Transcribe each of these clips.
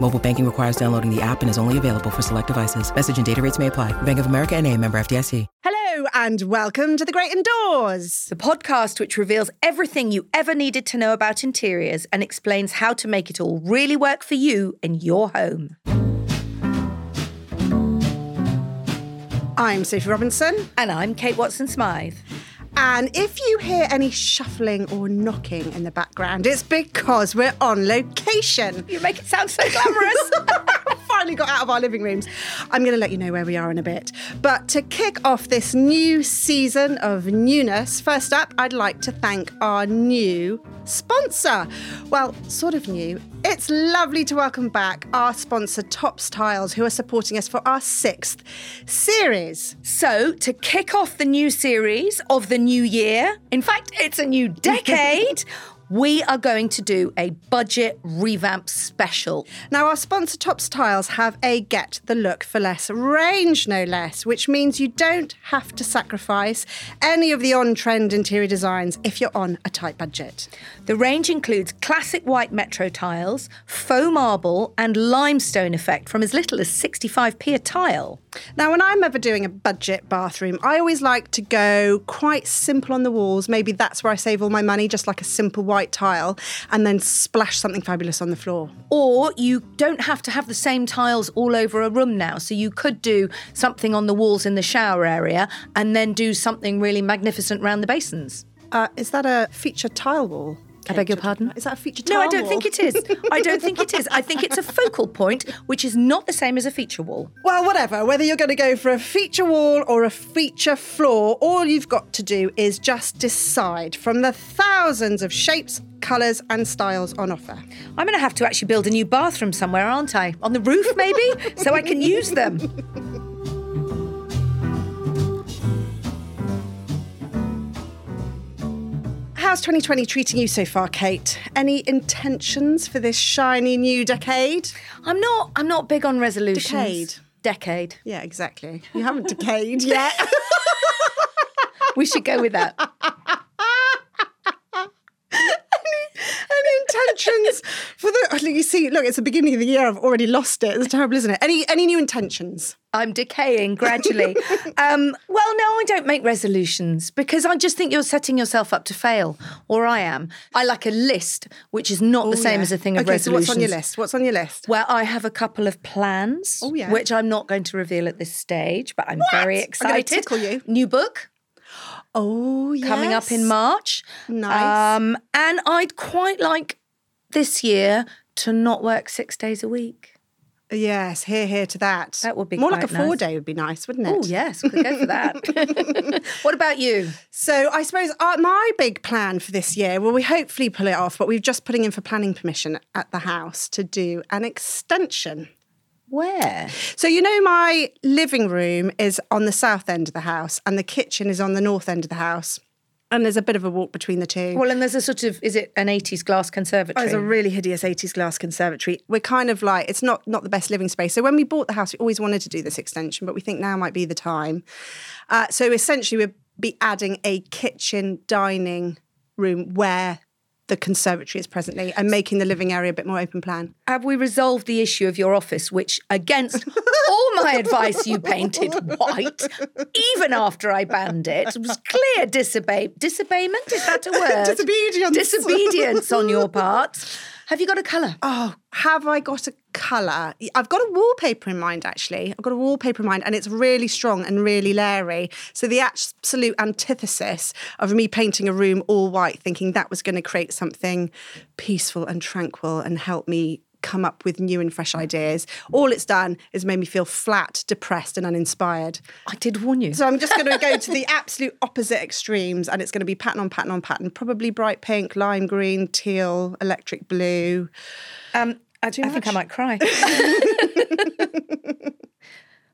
Mobile banking requires downloading the app and is only available for select devices. Message and data rates may apply. Bank of America and a member FDIC. Hello and welcome to The Great Indoors. The podcast which reveals everything you ever needed to know about interiors and explains how to make it all really work for you in your home. I'm Sophie Robinson. And I'm Kate Watson Smyth. And if you hear any shuffling or knocking in the background, it's because we're on location. You make it sound so glamorous. We finally got out of our living rooms. I'm going to let you know where we are in a bit. But to kick off this new season of newness, first up, I'd like to thank our new sponsor. Well, sort of new. It's lovely to welcome back our sponsor, Topps Tiles, who are supporting us for our sixth series. so, to kick off the new series of the new year, in fact, it's a new decade. We are going to do a budget revamp special. Now, our sponsor Topps Tiles have a get the look for less range, no less, which means you don't have to sacrifice any of the on trend interior designs if you're on a tight budget. The range includes classic white metro tiles, faux marble, and limestone effect from as little as 65p a tile. Now, when I'm ever doing a budget bathroom, I always like to go quite simple on the walls. Maybe that's where I save all my money, just like a simple white tile, and then splash something fabulous on the floor. Or you don't have to have the same tiles all over a room now. So you could do something on the walls in the shower area and then do something really magnificent around the basins. Uh, is that a feature tile wall? I beg your pardon? Is that a feature No, I don't think it is. I don't think it is. I think it's a focal point, which is not the same as a feature wall. Well, whatever, whether you're going to go for a feature wall or a feature floor, all you've got to do is just decide from the thousands of shapes, colours, and styles on offer. I'm going to have to actually build a new bathroom somewhere, aren't I? On the roof, maybe, so I can use them. How's 2020 treating you so far, Kate? Any intentions for this shiny new decade? I'm not. I'm not big on resolutions. Decade. Decade. Yeah, exactly. You haven't decayed yet. We should go with that. Any intentions the? oh, You see, look, it's the beginning of the year. I've already lost it. It's terrible, isn't it? Any any new intentions? I'm decaying gradually. um, well, no, I don't make resolutions because I just think you're setting yourself up to fail, or I am. I like a list, which is not the Oh, same yeah. as a thing of okay, so what's on your list? What's on your list? Well, I have a couple of plans, Oh, yeah. which I'm not going to reveal at this stage, but I'm very excited. I'm gonna excited. tickle you. New book Oh, yes. coming up in March. Nice. Um, and I'd quite like this year to not work six days a week. Yes, here, here to that. That would be more like a nice. four day would be nice, wouldn't it? Oh, yes, we could go for that. what about you? So I suppose uh, my big plan for this year, well, we hopefully pull it off, but we're just putting in for planning permission at the house to do an extension. Where? So you know, my living room is on the south end of the house, and the kitchen is on the north end of the house, and there's a bit of a walk between the two. Well, and there's a sort of, is it an 80s glass conservatory? It's a really hideous 80s glass conservatory. We're kind of like, it's not not the best living space. So when we bought the house, we always wanted to do this extension, but we think now might be the time. Uh, so essentially, we'd be adding a kitchen dining room where the conservatory is presently and making the living area a bit more open plan. Have we resolved the issue of your office, which, against all my advice, you painted white, even after I banned it? It was clear disobey- disobeyment. Is that a word? Disobedience. Disobedience on your part. Have you got a colour? Oh, have I got a colour? I've got a wallpaper in mind, actually. I've got a wallpaper in mind, and it's really strong and really leery. So, the absolute antithesis of me painting a room all white, thinking that was going to create something peaceful and tranquil and help me come up with new and fresh ideas. All it's done is made me feel flat, depressed, and uninspired. I did warn you. So I'm just going to go to the absolute opposite extremes, and it's going to be pattern on pattern on pattern. Probably bright pink, lime green, teal, electric blue. Um, I, I think I might cry.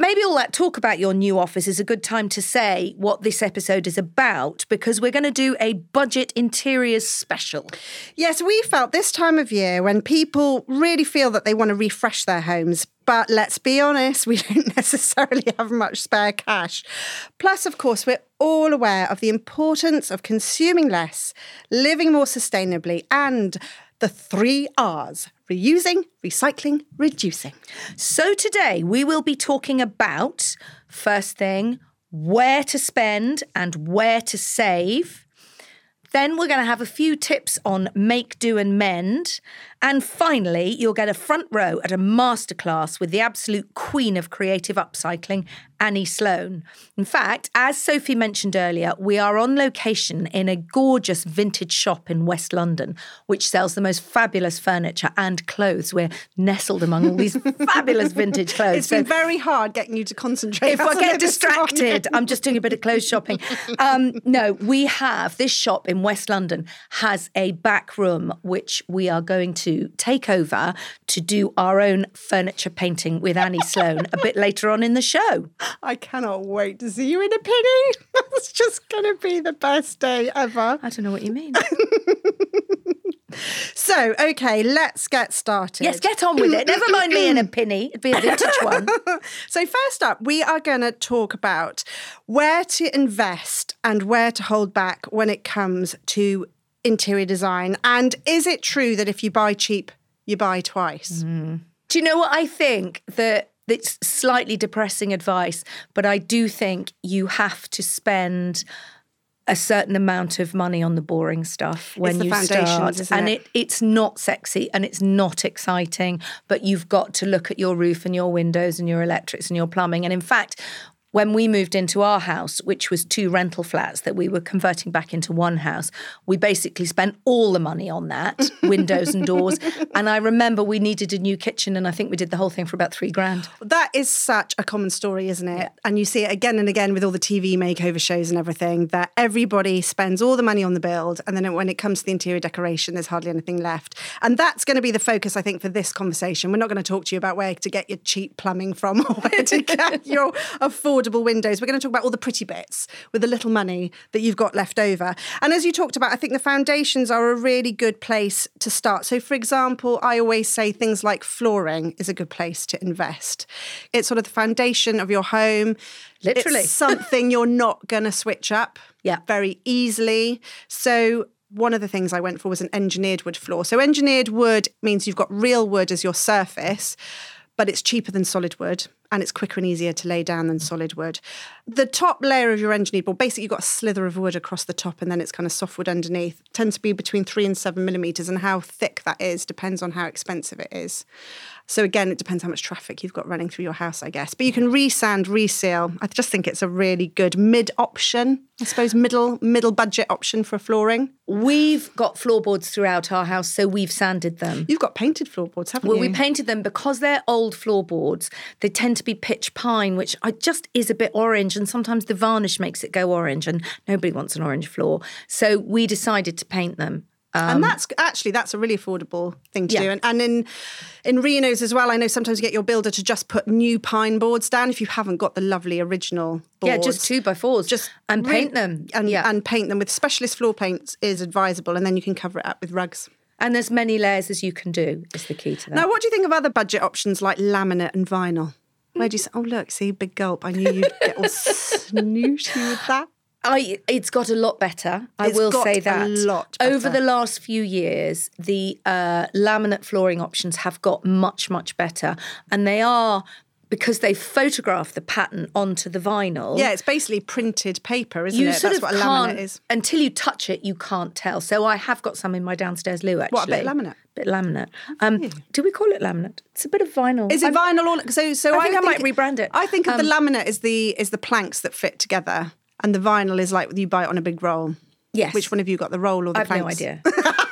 Maybe all that talk about your new office is a good time to say what this episode is about because we're going to do a budget interiors special. Yes, we felt this time of year when people really feel that they want to refresh their homes. But let's be honest, we don't necessarily have much spare cash. Plus, of course, we're all aware of the importance of consuming less, living more sustainably, and the three R's reusing, recycling, reducing. So today we will be talking about first thing, where to spend and where to save. Then we're going to have a few tips on make, do, and mend. And finally, you'll get a front row at a masterclass with the absolute queen of creative upcycling, Annie Sloan. In fact, as Sophie mentioned earlier, we are on location in a gorgeous vintage shop in West London, which sells the most fabulous furniture and clothes. We're nestled among all these fabulous vintage clothes. It's been very hard getting you to concentrate. If I get it, this morning? distracted, I'm just doing a bit of clothes shopping. Um, no, we have this shop in West London has a back room which we are going to take over to do our own furniture painting with Annie Sloan a bit later on in the show. I cannot wait to see you in a penny. That's just going to be the best day ever. I don't know what you mean. So, okay, let's get started. yes, get on with it. Never mind me in a pinny. It'd be a vintage one. So, first up, we are going to talk about where to invest and where to hold back when it comes to interior design. And is it true that if you buy cheap, you buy twice? Mm-hmm. Do you know what I think? That it's slightly depressing advice, but I do think you have to spend a certain amount of money on the boring stuff when the you foundations, start. isn't and it? it it's not sexy and it's not exciting, but you've got to look at your roof and your windows and your electrics and your plumbing. And in fact, when we moved into our house, which was two rental flats that we were converting back into one house, we basically spent all the money on that, windows and doors. And I remember we needed a new kitchen, and I think we did the whole thing for about three grand. That is such a common story, isn't it? And you see it again and again with all the TV makeover shows and everything that everybody spends all the money on the build. And then when it comes to the interior decoration, there's hardly anything left. And that's going to be the focus, I think, for this conversation. We're not going to talk to you about where to get your cheap plumbing from or where to get your affordable windows. We're going to talk about all the pretty bits with the little money that you've got left over. And as you talked about, I think the foundations are a really good place to start. So, for example, I always say things like flooring is a good place to invest. It's sort of the foundation of your home. Literally. It's something you're not going to switch up Yeah. very easily. So, one of the things I went for was an engineered wood floor. So, engineered wood means you've got real wood as your surface, but it's cheaper than solid wood and it's quicker and easier to lay down than solid wood. The top layer of your engineered board, basically, you've got a slither of wood across the top and then it's kind of softwood underneath. tends to be between three and seven millimeters, and how thick that is depends on how expensive it is. So again, it depends how much traffic you've got running through your house, I guess. But you can resand, reseal. I just think it's a really good mid option, I suppose, middle middle budget option for flooring. We've got floorboards throughout our house, so we've sanded them. You've got painted floorboards, haven't Well, you? we painted them because they're old floorboards. They tend to be pitch pine, which I just is a bit orange, and sometimes the varnish makes it go orange, and nobody wants an orange floor. So we decided to paint them. and that's actually that's a really affordable thing to Um, Yeah. do. And, and in in Renos as well, I know sometimes you get your builder to just put new pine boards down if you haven't got the lovely original boards. Yeah, just two by fours, Just and re- paint them. and yeah, and paint them with specialist floor paints is advisable, and then you can cover it up with rugs. and there's many layers as you can do. Is the key to that. Now, what do you think of other budget options like laminate and vinyl? Where do you say, oh, look, see, big gulp. I knew you'd get all snooty with that. I it's got a lot better. I It's will say a that. lot Over the last few years, the uh, laminate flooring options have got much much better, and they are because they photograph the pattern onto the vinyl. Yeah, it's basically printed paper, isn't you it? sort That's of what a laminate is. until you touch it. You can't tell. So I have got some in my downstairs loo. Actually, What, a bit of laminate? Bit of laminate. Um, do we call it laminate? It's a bit of vinyl. Is it I'm- vinyl all? So, so I think I might rebrand it. I think of the Um, laminate is the is the planks that fit together, and the vinyl is like you buy it on a big roll. Yes. Which one of you got, the roll or the I've no idea.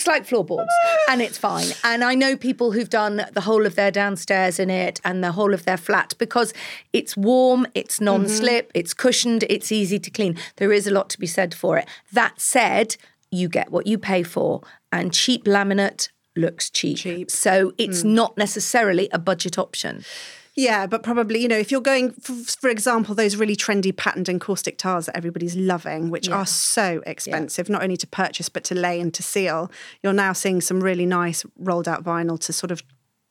looks like floorboards and it's fine. And I know people who've done the whole of their downstairs in it and the whole of their flat because it's warm, it's non slip, Mm-hmm. it's cushioned, it's easy to clean. There is a lot to be said for it. That said, you get what you pay for, and cheap laminate looks cheap. Cheap. So it's not necessarily a budget option. Yeah, but probably, you know, if you're going, for, for example, those really trendy patterned encaustic tiles that everybody's loving, which are so expensive, not only to purchase, but to lay and to seal, you're now seeing some really nice rolled out vinyl to sort of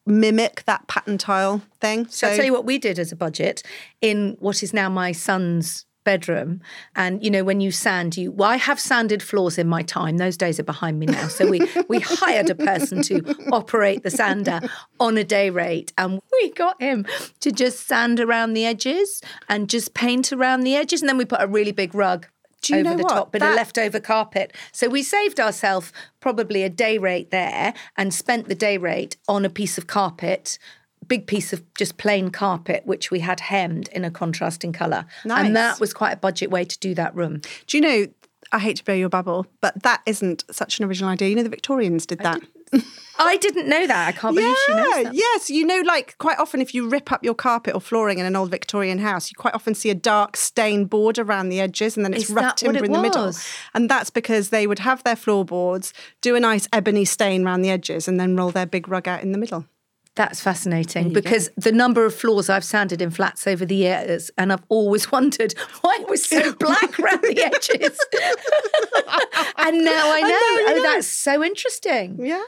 mimic that pattern tile thing. So I'll tell you what we did as a budget in what is now my son's bedroom. And you know, when you sand, you well, I have sanded floors in my time. Those days are behind me now. So we we hired a person to operate the sander on a day rate, and we got him to just sand around the edges and just paint around the edges, and then we put a really big rug. Do you over know the what? top, bit That- of leftover carpet. So we saved ourselves probably a day rate there and spent the day rate on a piece of carpet, big piece of just plain carpet, which we had hemmed in a contrasting colour. Nice. And that was quite a budget way to do that room. Do you know, I hate to blow your bubble, but that isn't such an original idea. You know, the Victorians did that. I didn't know that. I can't believe she knows that. Yes, you know, like quite often if you rip up your carpet or flooring in an old Victorian house, you quite often see a dark stained border around the edges and then it's Is rough timber it in the middle. And that's because they would have their floorboards, do a nice ebony stain around the edges, and then roll their big rug out in the middle. That's fascinating because the number of floors I've sanded in flats over the years, and I've always wondered why it was so black around the edges. and now I know. know, oh, know. that's so interesting. Yeah.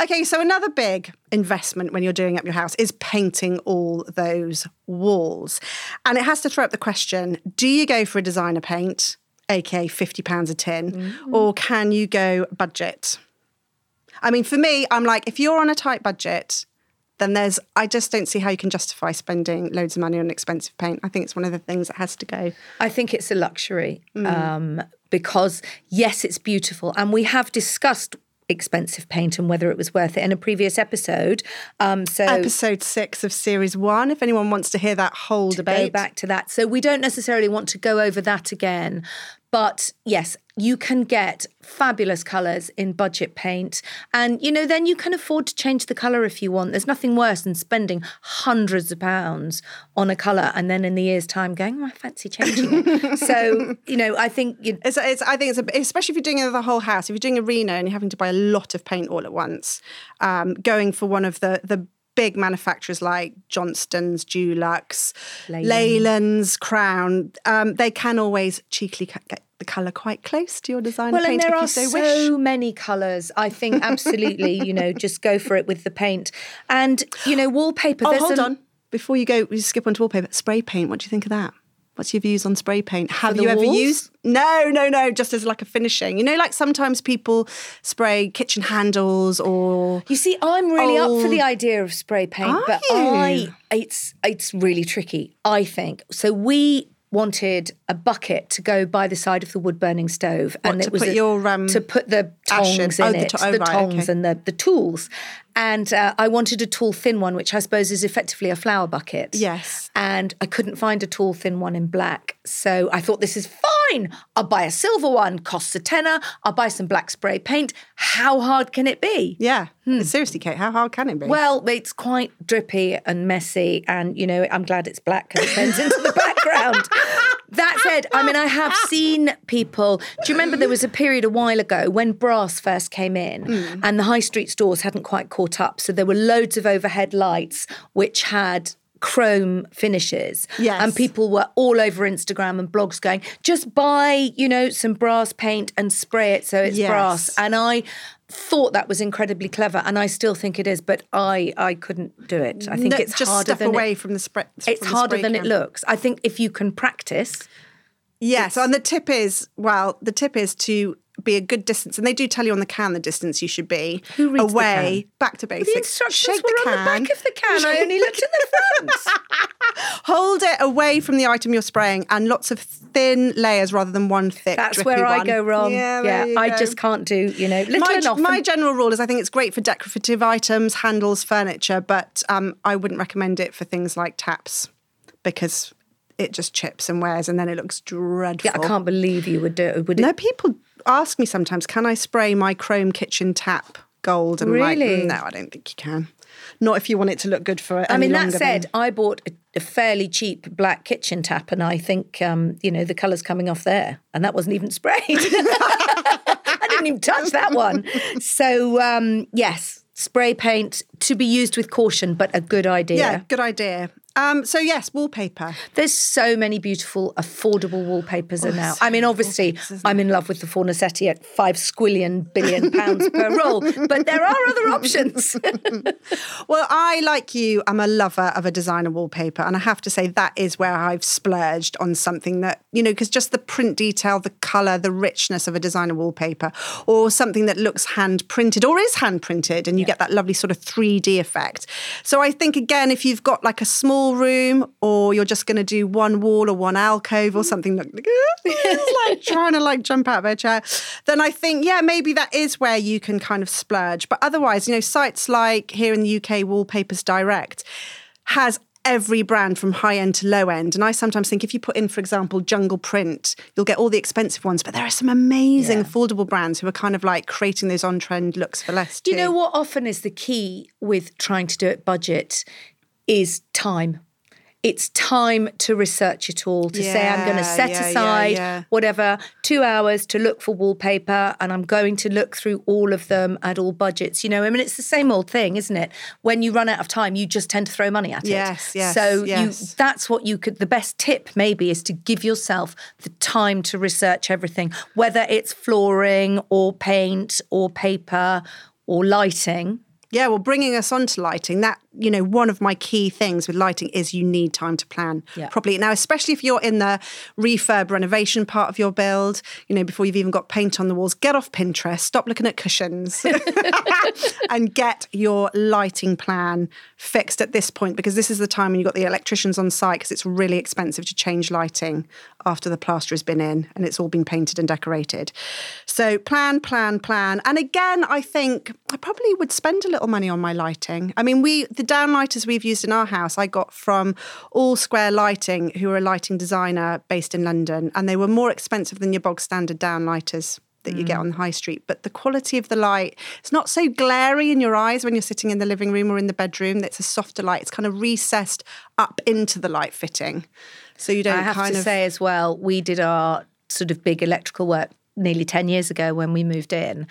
Okay, so another big investment when you're doing up your house is painting all those walls. And it has to throw up the question do you go for a designer paint, aka £50 a tin, mm. or can you go budget? I mean, for me, I'm like, if you're on a tight budget, then there's, I just don't see how you can justify spending loads of money on expensive paint. I think it's one of the things that has to go. I think it's a luxury um, because, yes, it's beautiful. And we have discussed expensive paint and whether it was worth it in a previous episode. Um, so Episode six of series one, if anyone wants to hear that whole go debate. back to that. So we don't necessarily want to go over that again. But yes, you can get fabulous colours in budget paint. And, you know, then you can afford to change the colour if you want. There's nothing worse than spending hundreds of pounds on a colour and then in the year's time going, oh, I fancy changing it. so, you know, I think you It's, it's, I think it's a, especially if you're doing it the whole house. If you're doing arena and you're having to buy a lot of paint all at once, um, going for one of the the big manufacturers like Johnstone's, Dulux, Leyland. Leyland's, Crown, um, they can always cheekily get the colour quite close to your designer Well, and there are so, wish. many colours. I think absolutely, you know, just go for it with the paint. And, you know, wallpaper. Oh, hold a- on. Before you go, we skip onto wallpaper. Spray paint. What do you think of that? What's your views on spray paint? Have you ever walls? used? No, no, no. Just as like a finishing. You know, like sometimes people spray kitchen handles or You see, I'm really up for the idea of spray paint, Are but you? I it's it's really tricky, I think. So we wanted a bucket to go by the side of the wood burning stove What, and it was put a- your, um, to put the tongs in, Oh, the it, to- oh, the right, tongs okay. and the, the tools. And uh, I wanted a tall, thin one, which I suppose is effectively a flower bucket. Yes. And I couldn't find a tall, thin one in black. So I thought, this is fine. I'll buy a silver one, costs a tenner. I'll buy some black spray paint. How hard can it be? yeah. Seriously, Kate, how hard can it be? Hmm. Well, it's quite drippy and messy, and you know, I'm glad it's black because it blends into the background. That said, I mean, I have seen people. Do you remember there was a period a while ago when brass first came in Hmm. and the high street stores hadn't quite caught up? So there were loads of overhead lights which had chrome finishes. Yes. And people were all over Instagram and blogs going, just buy, you know, some brass paint and spray it so it's Yes. brass. And I thought that was incredibly clever, and I still think it is, but I I couldn't do it. I think No, it's just harder step away it, from the spray. it's harder than it looks. I think if you can practice, Yes, and the tip is, well, the tip is to be a good distance, and they do tell you on the can the distance you should be Who reads the away, can? back to basics. The instructions Shake were the on the back of the can. I only looked at the front. hold it away from the item you're spraying, and lots of thin layers rather than one thick. That's where I one. go wrong. Yeah, you I go. just can't do, you know, little my, my general rule is I think it's great for decorative items, handles, furniture, but um, I wouldn't recommend it for things like taps because it just chips and wears and then it looks dreadful. yeah, I can't believe you would do it. Would No, people ask me sometimes, can I spray my chrome kitchen tap gold? And I'm like, Really? "Mm, no, I don't think you can. Not if you want it to look good for it. I mean, that said, than- I bought a, a fairly cheap black kitchen tap, and I think um, you know the colours coming off there, and that wasn't even sprayed. I didn't even touch that one. So um, yes, spray paint to be used with caution, but a good idea. yeah, good idea. Um, so yes, wallpaper. There's so many beautiful, affordable wallpapers Oh, now. I mean, obviously, I'm in love with the Fornasetti at five squillion billion pounds per roll, but there are other options. Well, I, like you, I'm a lover of a designer wallpaper. And I have to say, that is where I've splurged on something that, you know, because just the print detail, the colour, the richness of a designer wallpaper, or something that looks hand printed or is hand printed, and you get that lovely sort of 3D effect. So I think, again, if you've got like a small room or you're just going to do one wall or one alcove or something it's like trying to like jump out of a chair, then I think, yeah, maybe that is where you can kind of splurge. But otherwise, you know, sites like here in the UK, Wallpapers Direct has every brand from high end to low end. And I sometimes think if you put in, for example, jungle print, you'll get all the expensive ones. But there are some amazing Yeah. affordable brands who are kind of like creating those on trend looks for less. Do you know what often is the key with trying to do it budget is time. It's time to research it all, to say, I'm going to set yeah, yeah, aside yeah. whatever, two hours to look for wallpaper, and I'm going to look through all of them at all budgets. You know, I mean, it's the same old thing, isn't it? When you run out of time, you just tend to throw money at it. Yes, yes, So yes. you that's what you could the best tip maybe is to give yourself the time to research everything, whether it's flooring or paint or paper or lighting. Yeah, well, bringing us on to lighting, that, you know, one of my key things with lighting is you need time to plan Yeah. properly. Now, especially if you're in the refurb renovation part of your build, you know, before you've even got paint on the walls, get off Pinterest, stop looking at cushions and get your lighting plan fixed at this point because this is the time when you've got the electricians on site because it's really expensive to change lighting after the plaster has been in and it's all been painted and decorated. So plan, plan, plan. And again, I think I probably would spend a little money on my lighting. I mean, we the downlighters we've used in our house, I got from All Square Lighting, who are a lighting designer based in London, and they were more expensive than your bog standard downlighters that you get mm. on the high street. But the quality of the light, it's not so glary in your eyes when you're sitting in the living room or in the bedroom. It's a softer light. It's kind of recessed up into the light fitting. So you don't I have kind to of say as well, we did our sort of big electrical work nearly 10 years ago when we moved in.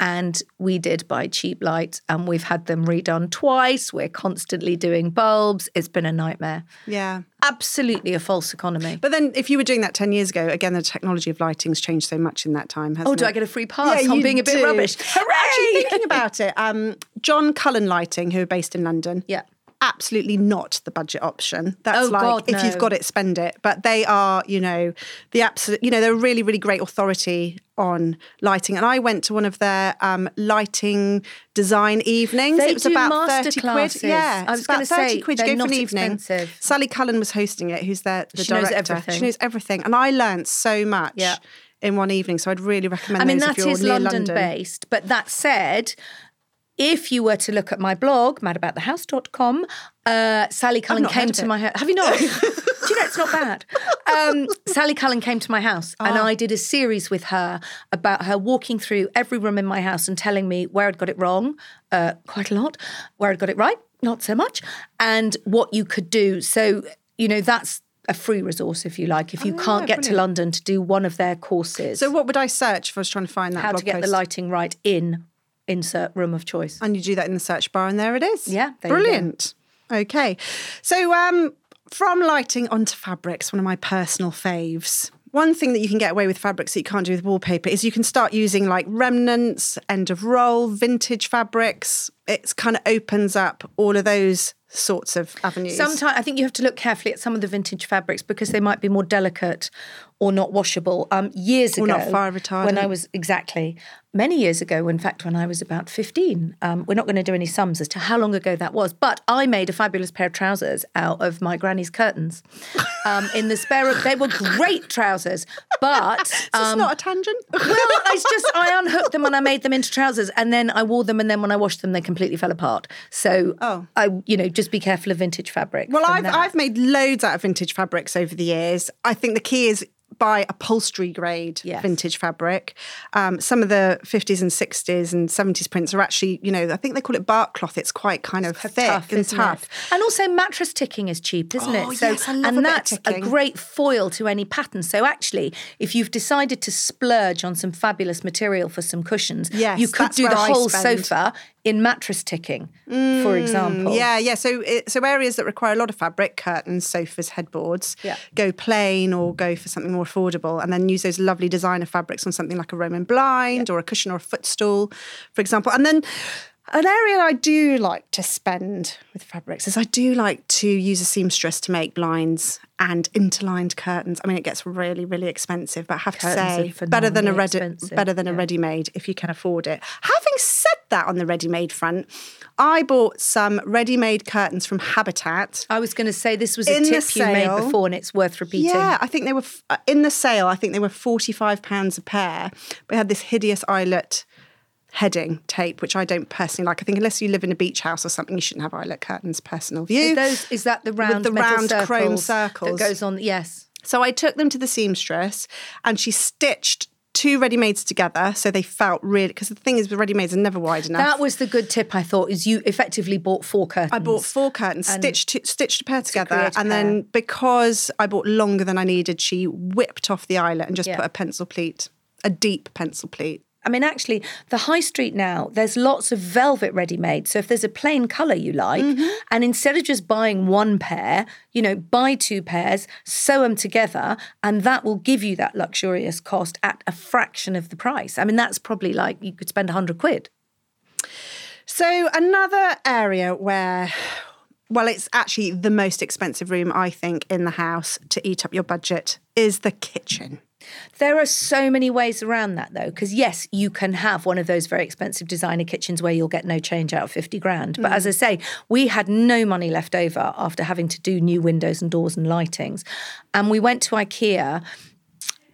And we did buy cheap lights and we've had them redone twice. We're constantly doing bulbs. It's been a nightmare. Yeah. Absolutely a false economy. But then if you were doing that 10 years ago, again, the technology of lighting's changed so much in that time, hasn't Oh, it? do I get a free pass? Yeah, I'm being a bit do. rubbish. Actually, thinking about it, um, John Cullen Lighting, who are based in London. Yeah. Absolutely not the budget option. That's Oh, like God, if you've got it, spend it. But they are, you know, the absolute. You know, they're a really, really great authority on lighting. And I went to one of their um, lighting design evenings. They it was do about thirty quid. Yeah, I was about gonna thirty say, quid. they're to go for not an evening. expensive. Sally Cullen was hosting it. Who's their the She knows everything. She knows everything, and I learned so much. Yeah. In one evening, so I'd really recommend. I mean, that if you're is near London, based. But that said, if you were to look at my blog, madaboutthehouse.com, uh, Sally Cullen came to my house. Have you not? Do you know it's not bad? Um, Sally Cullen came to my house and Ah. I did a series with her about her walking through every room in my house and telling me where I'd got it wrong, uh, quite a lot, where I'd got it right, not so much, and what you could do. So, you know, that's a free resource if you like, if you can't get to. London to do one of their courses So, what would I search if I was trying to find that? how to get the lighting right in insert room of choice. And you do that in the search bar, and there it is. Yeah, there you go. brilliant. Okay, so um, from lighting onto fabrics, one of my personal faves. One thing that you can get away with fabrics that you can't do with wallpaper is you can start using like remnants, end of roll, vintage fabrics. It kind of opens up all of those sorts of avenues. Sometimes I think you have to look carefully at some of the vintage fabrics because they might be more delicate or not washable. Um, years Or ago, not fire retardant. when I was exactly many years ago, in fact, when I was about fifteen, um, we're not going to do any sums as to how long ago that was, but I made a fabulous pair of trousers out of my granny's curtains. Um, in the spare room, they were great trousers, but It's um, not a tangent. well, I just I unhooked them and I made them into trousers, and then I wore them, and then when I washed them, they completely fell apart. So, Oh. I you know just be careful of vintage fabric. Well, I've that. I've made loads out of vintage fabrics over the years. I think the key is buy upholstery grade Yes. vintage fabric. Um, some of the 50s and 60s and 70s prints are actually, you know, I think they call it bark cloth. It's quite kind of thick tough, and tough. it? And also mattress ticking is cheap, isn't Oh, it? So yes, I love a and of that's a great foil to any pattern. So actually, if you've decided to splurge on some fabulous material for some cushions, Yes, you could do the I whole spend. sofa in mattress ticking, for example. Mm, Yeah, yeah. So, it, so areas that require a lot of fabric, curtains, sofas, headboards, Yeah. go plain or go for something more affordable, and then use those lovely designer fabrics on something like a Roman blind or a cushion or a footstool, for example. And then an area I do like to spend with fabrics is I do like to use a seamstress to make blinds and interlined curtains. I mean, it gets really, really expensive, but I have Curtains to say, better than a ready, better than a ready-made if you can afford it. Having said that, on the ready-made front, I bought some ready-made curtains from Habitat. I was going to say this was a In the tip you made before, and it's worth repeating. Yeah, I think they were f- uh, in the sale. I think they were forty-five pounds a pair. We had this hideous eyelet heading tape, which I don't personally like. I think unless you live in a beach house or something, you shouldn't have eyelet curtains. Personal view. Are those is that the round the metal round circles chrome that goes on? Yes. So I took them to the seamstress and she stitched two ready-mades together so they felt really because the thing is the ready-mades are never wide enough. That was the good tip I thought. Is you effectively bought four curtains. I bought four curtains, stitched two, stitched a pair together, create a and then because I bought longer than I needed, she whipped off the eyelet and just Yeah. put a pencil pleat, a deep pencil pleat. I mean, actually, the high street now, there's lots of velvet ready made. So if there's a plain colour you like, Mm-hmm. and instead of just buying one pair, you know, buy two pairs, sew them together, and that will give you that luxurious cost at a fraction of the price. I mean, that's probably like you could spend 100 quid. So another area where, well, it's actually the most expensive room I think in the house to eat up your budget is the kitchen. There are so many ways around that, though, because yes, you can have one of those very expensive designer kitchens where you'll get no change out of 50 grand. But as mm. I say, we had no money left over after having to do new windows and doors and lightings. And we went to IKEA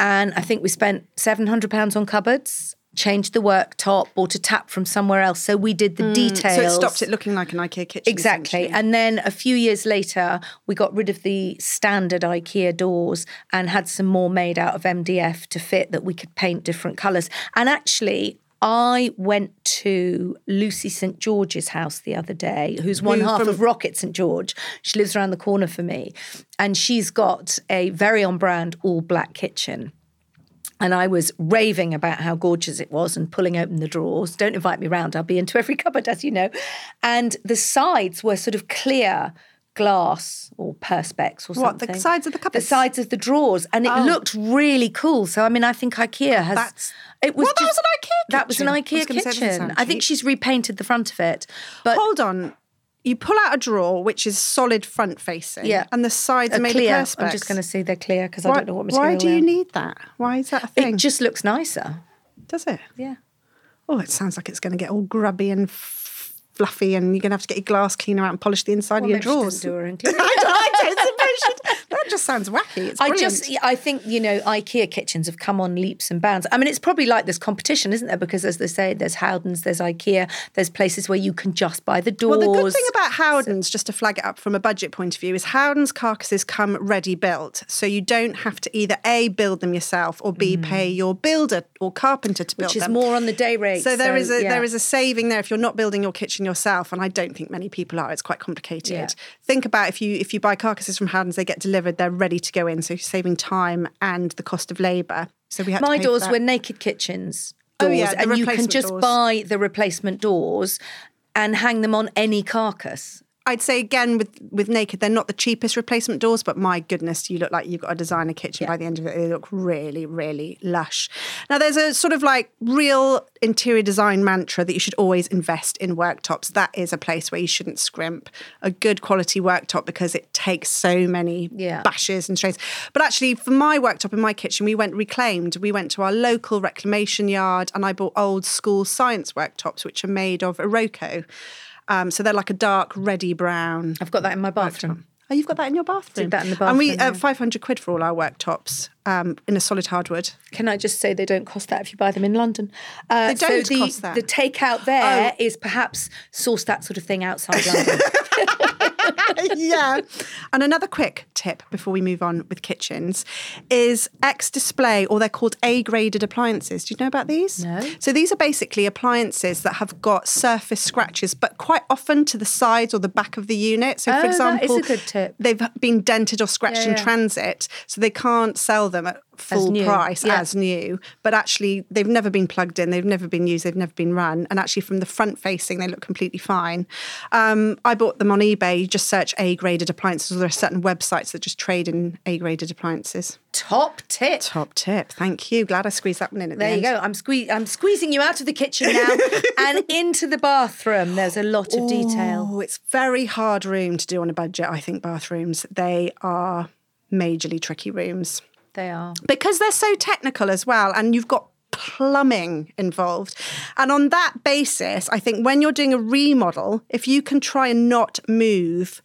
and I think we spent £700 on cupboards. Changed the worktop, bought a tap from somewhere else. So we did the details. So it stopped it looking like an IKEA kitchen. Exactly. And then a few years later, we got rid of the standard IKEA doors and had some more made out of MDF to fit that we could paint different colours. And actually, I went to Lucy St George's house the other day, who's one Who half from- of Rockett St George. She lives around the corner for me. And she's got a very on brand all black kitchen. And I was raving about how gorgeous it was and pulling open the drawers. Don't invite me round, I'll be into every cupboard, as you know. And the sides were sort of clear glass or perspex or something. What, the sides of the cupboards? The sides of the drawers. And it Oh. looked really cool. So, I mean, I think IKEA has. That's- it was Well, that was an IKEA That was an kitchen. I IKEA was kitchen. I think she's repainted the front of it. But Hold on. You pull out a drawer which is solid front facing. Yeah. And the sides are made clear. of perspex. I'm just going to see they're clear because I don't know what material why do you need that? Why is that a thing? It just looks nicer. Does it? Yeah. Oh, it sounds like it's going to get all grubby and fluffy, and you're going to have to get your glass cleaner out and polish the inside Well, of your drawers. do her. I don't, I don't she- that just sounds wacky. It's I just, I think, you know, IKEA kitchens have come on leaps and bounds. I mean, it's probably like this competition, isn't there? Because as they say, there's Howdens, there's IKEA, there's places where you can just buy the doors. Well, the good thing about Howdens, just to flag it up from a budget point of view, is Howdens carcasses come ready built. So you don't have to either A, build them yourself, or B, pay your builder or carpenter to build Mm. which is them. more on the day rate. So there is a yeah. there is a saving there if you're not building your kitchen yourself, and I don't think many people are. It's quite complicated. Yeah. Think about if you if you buy carcasses from Howdens, they get delivered, they're ready to go in, so you're saving time and the cost of labour. So we had My doors were naked kitchens Oh, doors, yeah, and you can just doors. buy the replacement doors and hang them on any carcass. I'd say again with with Naked, they're not the cheapest replacement doors, but my goodness, you look like you've got a designer kitchen by the end of it. They look really, really lush. Now there's a sort of like real interior design mantra that you should always invest in worktops. That is a place where you shouldn't scrimp. A good quality worktop because it takes so many Yeah. bashes and strains. But actually, for my worktop in my kitchen, we went reclaimed. We went to our local reclamation yard and I bought old school science worktops, which are made of Iroko. Um, so they're like a dark, reddy brown. I've got that in my bathroom. Oh, you've got that in your bathroom. Did that in the bathroom. And we uh, five hundred quid for all our worktops um, in a solid hardwood. Can I just say they don't cost that if you buy them in London? Uh, They don't so the, cost that. Oh. The takeout there is perhaps source that sort of thing outside London. yeah. And another quick tip before we move on with kitchens is X display, or they're called A graded appliances. Do you know about these? No. So these are basically appliances that have got surface scratches, but quite often to the sides or the back of the unit. So, Oh, for example, is a good tip. they've been dented or scratched Yeah, in yeah. transit, so they can't sell them at full new, price yeah. as new. But actually, they've never been plugged in, they've never been used, they've never been run. And actually, from the front facing, they look completely fine. Um, I bought them on eBay. You just search A graded appliances. There are certain websites that just trade in A graded appliances. Top tip. Top tip. Thank you. Glad I squeezed that one in at There the you go. I'm sque- I'm squeezing you out of the kitchen now and into the bathroom. There's a lot of detail. Oh, it's very hard room to do on a budget. I think bathrooms they are majorly tricky rooms. They are. because they're so technical as well and you've got plumbing involved and on that basis i think when you're doing a remodel if you can try and not move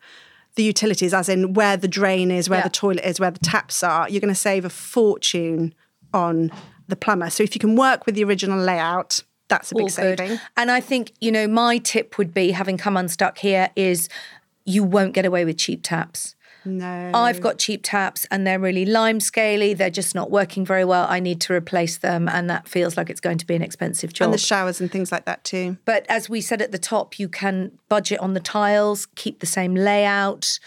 the utilities as in where the drain is where Yeah. the toilet is where the taps are you're going to save a fortune on the plumber so if you can work with the original layout that's a big All good. saving And I think, you know, my tip would be having come unstuck here is you won't get away with cheap taps. No I've got cheap taps and they're really lime scaly. They're just not working very well. I need to replace them. And that feels like it's going to be an expensive job. and the showers and things like that too But as we said at the top, you can budget on the tiles, keep the same layout.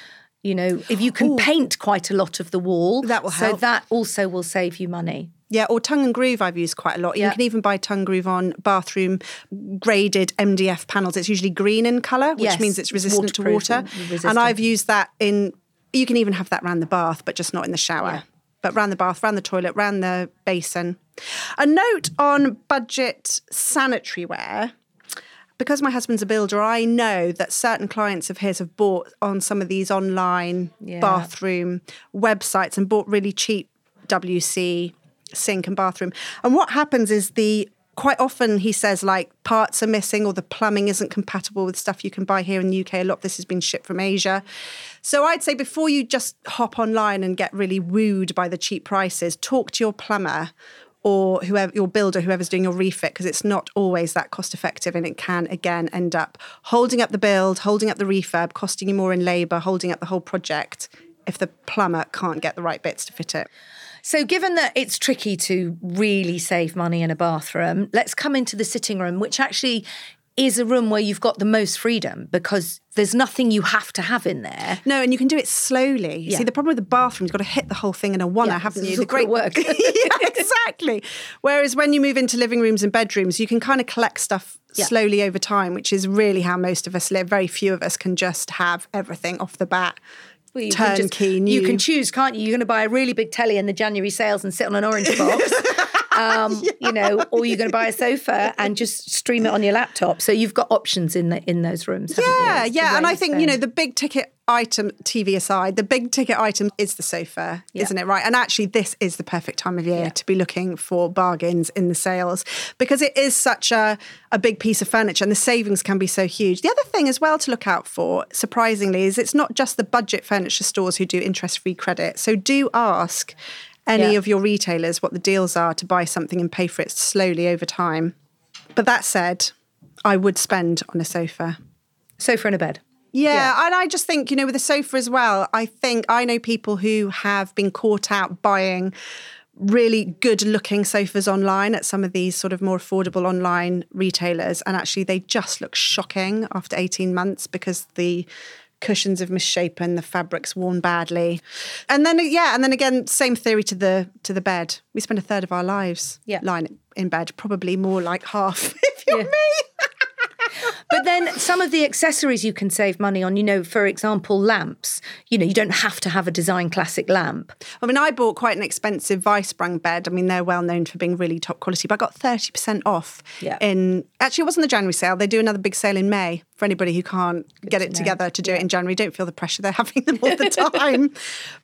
You know, if you can paint quite a lot of the wall, That will So help. that also will save you money. Yeah, or tongue and groove I've used quite a lot. Yeah. You can even buy tongue groove on bathroom graded MDF panels. It's usually green in colour, which Yes, means it's it's resistant to water. and And. I've used that in you can even have that round the bath, but just not in the shower. Yeah. But round the bath, round the toilet, round the basin. A note on budget sanitary ware. Because my husband's a builder, I know that certain clients of his have bought on some of these online Yeah. bathroom websites and bought really cheap WC sink and bathroom. And what happens is the quite often he says like parts are missing or the plumbing isn't compatible with stuff you can buy here in the UK. A lot of this has been shipped from Asia. So I'd say before you just hop online and get really wooed by the cheap prices, talk to your plumber or whoever your builder, whoever's doing your refit, because it's not always that cost effective and it can again end up holding up the build, holding up the refurb, costing you more in labour, holding up the whole project if the plumber can't get the right bits to fit it. So, given that it's tricky to really save money in a bathroom, let's come into the sitting room, which actually is a room where you've got the most freedom because there's nothing you have to have in there. No, and you can do it slowly. Yeah. See, the problem with the bathroom, you've got to hit the whole thing in a one, Yeah, haven't you? The great work. yeah, exactly. Whereas when you move into living rooms and bedrooms, you can kind of collect stuff Yeah. slowly over time, which is really how most of us live. Very few of us can just have everything off the bat. You can just- Turnkey, new. You can choose, can't you? You're going to buy a really big telly in the January sales and sit on an orange box. Um, You know, or you're going to buy a sofa and just stream it on your laptop. So you've got options in the, in those rooms. haven't you? Yeah, yeah. And I think, you know, the big ticket item, TV aside, the big ticket item is the sofa, isn't it? Right. And actually, this is the perfect time of year Yeah. to be looking for bargains in the sales because it is such a, a big piece of furniture and the savings can be so huge. The other thing as well to look out for, surprisingly, is it's not just the budget furniture stores who do interest free credit. So do ask any Yeah. of your retailers what the deals are to buy something and pay for it slowly over time. But that said, I would spend on a sofa. sofa and a bed. Yeah, and I just think, you know, with a sofa as well, I think I know people who have been caught out buying really good looking sofas online at some of these sort of more affordable online retailers. And actually, they just look shocking after 18 months because the cushions have misshapen, the fabric's worn badly. And then yeah, and then again, same theory to the to the bed. We spend a third of our lives Yeah. lying in bed, probably more like half if you're me. But then some of the accessories you can save money on, you know, for example, lamps. You know, you don't have to have a design classic lamp. I mean, I bought quite an expensive Vispring bed. I mean, they're well known for being really top quality, but I got 30% off Yeah. in, actually, it wasn't the January sale. They do another big sale in May for anybody who can't get it know. together to do it in January. Don't feel the pressure. They're having them all the time.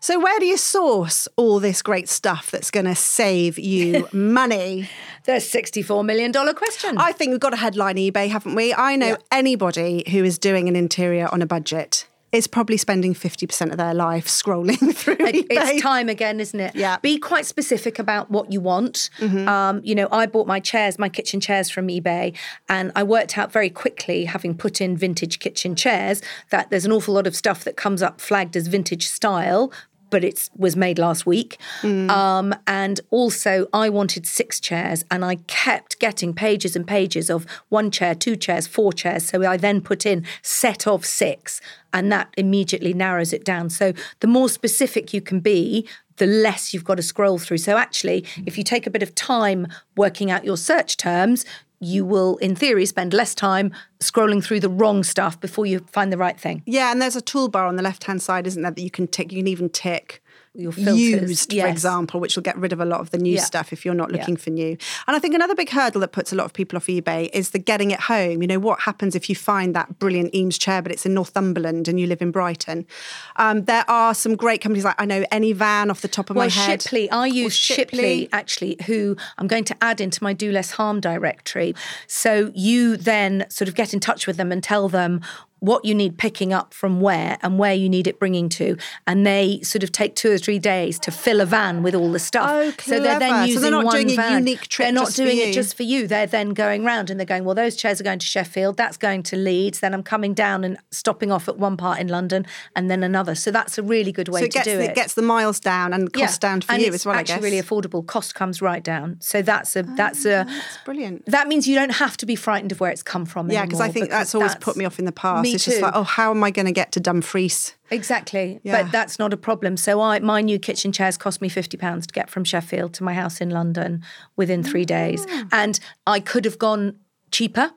so, where do you source all this great stuff that's going to save you money? The $64 million question. I think we've got to headline eBay, haven't we? I know Yeah. anybody who is doing an interior on a budget is probably spending 50% of their life scrolling through eBay. It's time again, isn't it? Yeah. Mm-hmm. Be quite specific about what you want. Um, you know, I bought my chairs, my kitchen chairs from eBay, and I worked out very quickly, having put in vintage kitchen chairs, that there's an awful lot of stuff that comes up flagged as vintage style. But it was made last week. Mm. Um, and also, I wanted six chairs, and I kept getting pages and pages of one chair, two chairs, four chairs. So I then put in set of six, and that immediately narrows it down. So the more specific you can be, the less you've got to scroll through. So actually, if you take a bit of time working out your search terms, you will, in theory, spend less time scrolling through the wrong stuff before you find the right thing. Yeah, and there's a toolbar on the left hand side, isn't there, that you can tick. You can even tick Your filters, used, for example, which will get rid of a lot of the new Yeah. stuff if you're not Yeah. looking for new. And I think another big hurdle that puts a lot of people off eBay is the getting it home. You know, what happens if you find that brilliant Eames chair, but it's in Northumberland and you live in Brighton? Um, there are some great companies like I know AnyVan off the top of Well, my head. Shiply, I use Shiply. Shiply. actually, who I'm going to add into my Do Less Harm directory. So you then sort of get in touch with them and tell them what you need picking up from where and where you need it bringing to. And they sort of take two or three days to fill a van with all the stuff. Oh, So they're then So using they're not one doing a van. unique trip They're not doing it just for you. They're then going round and they're going, well, those chairs are going to Sheffield, that's going to Leeds, then I'm coming down and stopping off at one part in London and then another. So that's a really good way so to do it It gets the miles down and cost down for and you it's as well, I actually guess. really affordable. Cost comes right down. So that's a oh, that's a That's brilliant. that means you don't have to be frightened of where it's come from. Yeah, because I think that's always put me off in the past. Me it's just like, oh, how am I going to get to Dumfries? Exactly, Yeah. but that's not a problem. So I my new kitchen chairs cost me fifty pounds to get from Sheffield to my house in London within three days, Ah. and I could have gone cheaper.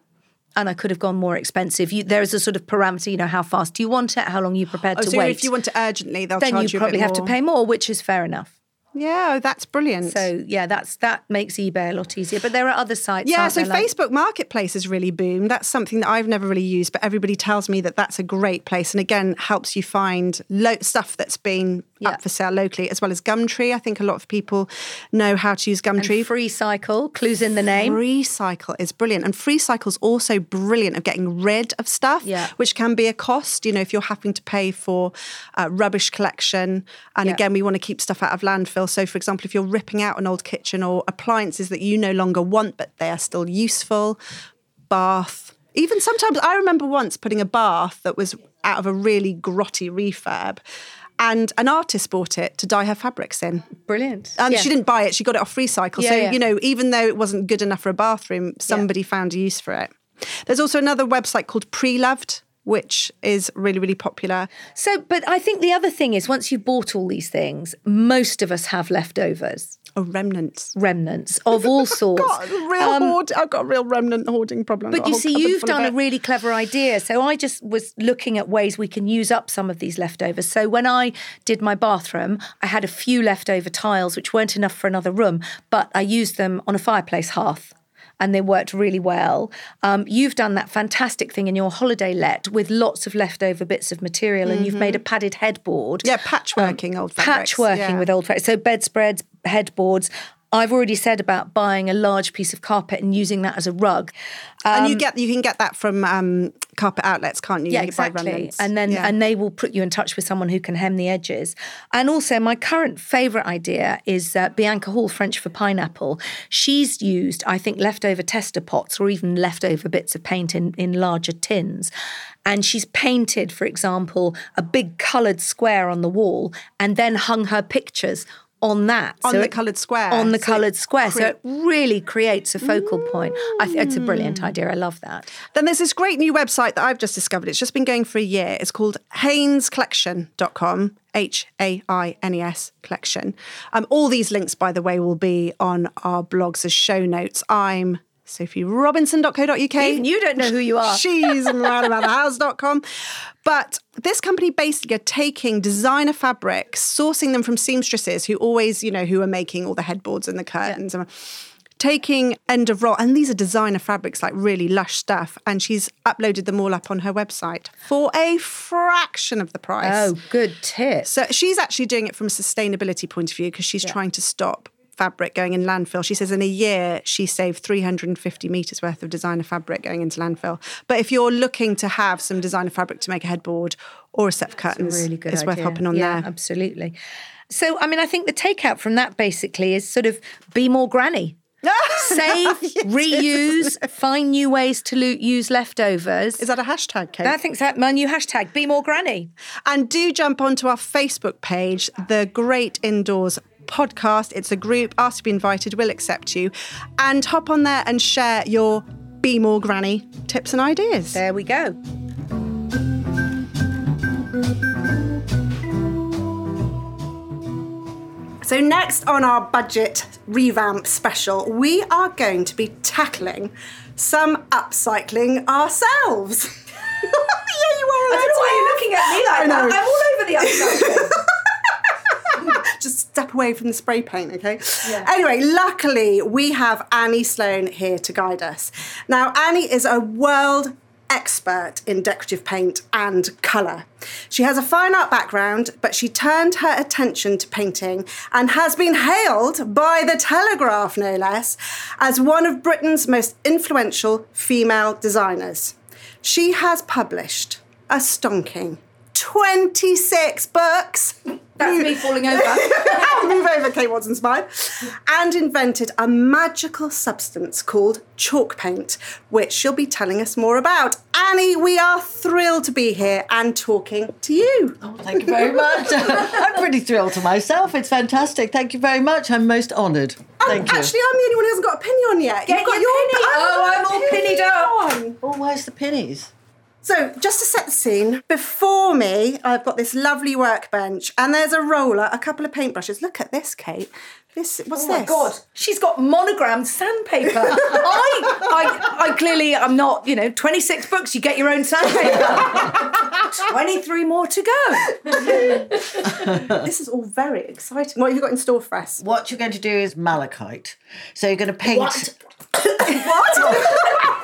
And I could have gone more expensive. You, there is a sort of parameter, you know, how fast do you want it, how long are you prepared Oh, to so wait. if you want it urgently, they'll then charge you you probably have to pay more, which is fair enough. Yeah, oh, that's brilliant. So yeah, that's that makes eBay a lot easier. But there are other sites. yeah, so there, like- Facebook Marketplace has really boomed. That's something that I've never really used, but everybody tells me that that's a great place, and again helps you find lo- stuff that's been Yeah. up for sale locally, as well as Gumtree. I think a lot of people know how to use Gumtree. Freecycle, clues in the name. Freecycle is brilliant, and Freecycle's also brilliant of getting rid of stuff, Yeah. which can be a cost. You know, if you're having to pay for uh, rubbish collection, and Yeah. again, we want to keep stuff out of landfill. So, for example, if you're ripping out an old kitchen or appliances that you no longer want but they are still useful, bath. Even sometimes, I remember once putting a bath that was out of a really grotty refurb. And an artist bought it to dye her fabrics in. Brilliant. And Yeah. she didn't buy it, she got it off Recycle. Yeah, so, yeah. you know, even though it wasn't good enough for a bathroom, somebody found a use for it. There's also another website called Pre-Loved, which is really, really popular. So, but I think the other thing is once you've bought all these things, most of us have leftovers, Oh, remnants. remnants of all sorts. Got a real hoard. I've got a real remnant hoarding problem. I've Um, But you see, you've done a really clever idea. So I just was looking at ways we can use up some of these leftovers. So when I did my bathroom, I had a few leftover tiles, which weren't enough for another room, but I used them on a fireplace hearth. And they worked really well. Um, you've done that fantastic thing in your holiday let with lots of leftover bits of material, and you've made a padded headboard. Mm-hmm. Yeah, patchworking old fabrics. Patchworking yeah. with old fabrics. So bedspreads, headboards. I've already said about buying a large piece of carpet and using that as a rug. and you get you can get that from um, carpet outlets, can't you? Yeah, You exactly. And then Yeah. and they will put you in touch with someone who can hem the edges. And also, my current favourite idea is uh, Bianca Hall, French for pineapple. She's used, I think, leftover tester pots or even leftover bits of paint in, in larger tins. And she's painted, for example, a big coloured square on the wall and then hung her pictures on that. On So the coloured square. On the So coloured square. so it really creates a focal point. I think it's a brilliant idea. I love that. Then there's this great new website that I've just discovered. It's just been going for a year. It's called hainescollection.com, H A I N E S collection. Um, all these links, by the way, will be on our blogs as show notes. I'm sophierobinson.co.uk. Even you don't know who you are. She's madaboutthehouse.com. But this company basically are taking designer fabrics, sourcing them from seamstresses who always, you know, who are making all the headboards and the curtains. and Taking end of roll, and these are designer fabrics, like really lush stuff. And she's uploaded them all up on her website for a fraction of the price. Oh, good tip. So she's actually doing it from a sustainability point of view because she's trying to stop fabric going in landfill. She says in a year she saved 350 meters worth of designer fabric going into landfill. But if you're looking to have some designer fabric to make a headboard or a set of curtains, really good it's worth hopping on yeah, there. Absolutely. So, I mean, I think the takeout from that basically is sort of be more granny. Save, reuse, find new ways to lo- use leftovers. Is that a hashtag, Kate? I think that's my new hashtag. Be more granny. And do jump onto our Facebook page, The Great Indoors Podcast. It's a group. Ask to be invited. We'll accept you. And hop on there and share your Be More Granny tips and ideas. There we go. So, next on our budget revamp special, we are going to be tackling some upcycling ourselves. yeah, you are. I don't know why you're looking at me like that. I'm all over the upcycling. just step away from the spray paint, okay? Anyway, luckily we have Annie Sloan here to guide us. Now, Annie is a world expert in decorative paint and colour. She has a fine art background, but she turned her attention to painting and has been hailed by the Telegraph, no less, as one of Britain's most influential female designers. She has published a stonking 26 books. That's me falling over. Move over, Kate Watson Smyth. And invented a magical substance called chalk paint, which she'll be telling us more about. Annie, we are thrilled to be here and talking to you. Oh, thank you very much. I'm pretty thrilled to myself. It's fantastic. Thank you very much. I'm most honoured. Oh, thank you. Actually, I'm the only one who hasn't got a penny on yet. Get You've got your your penny. Oh, I'm all pennied up. on. oh, where's the pennies? So, just to set the scene, before me, I've got this lovely workbench, and there's a roller, a couple of paintbrushes. Look at this, Kate. This, what's Oh this? my god, she's got monogrammed sandpaper. I, I, I clearly I'm not. You know, twenty six books. You get your own sandpaper. Twenty three more to go. This is all very exciting. What have you got in store for us? What you're going to do is malachite. So you're going to paint. What?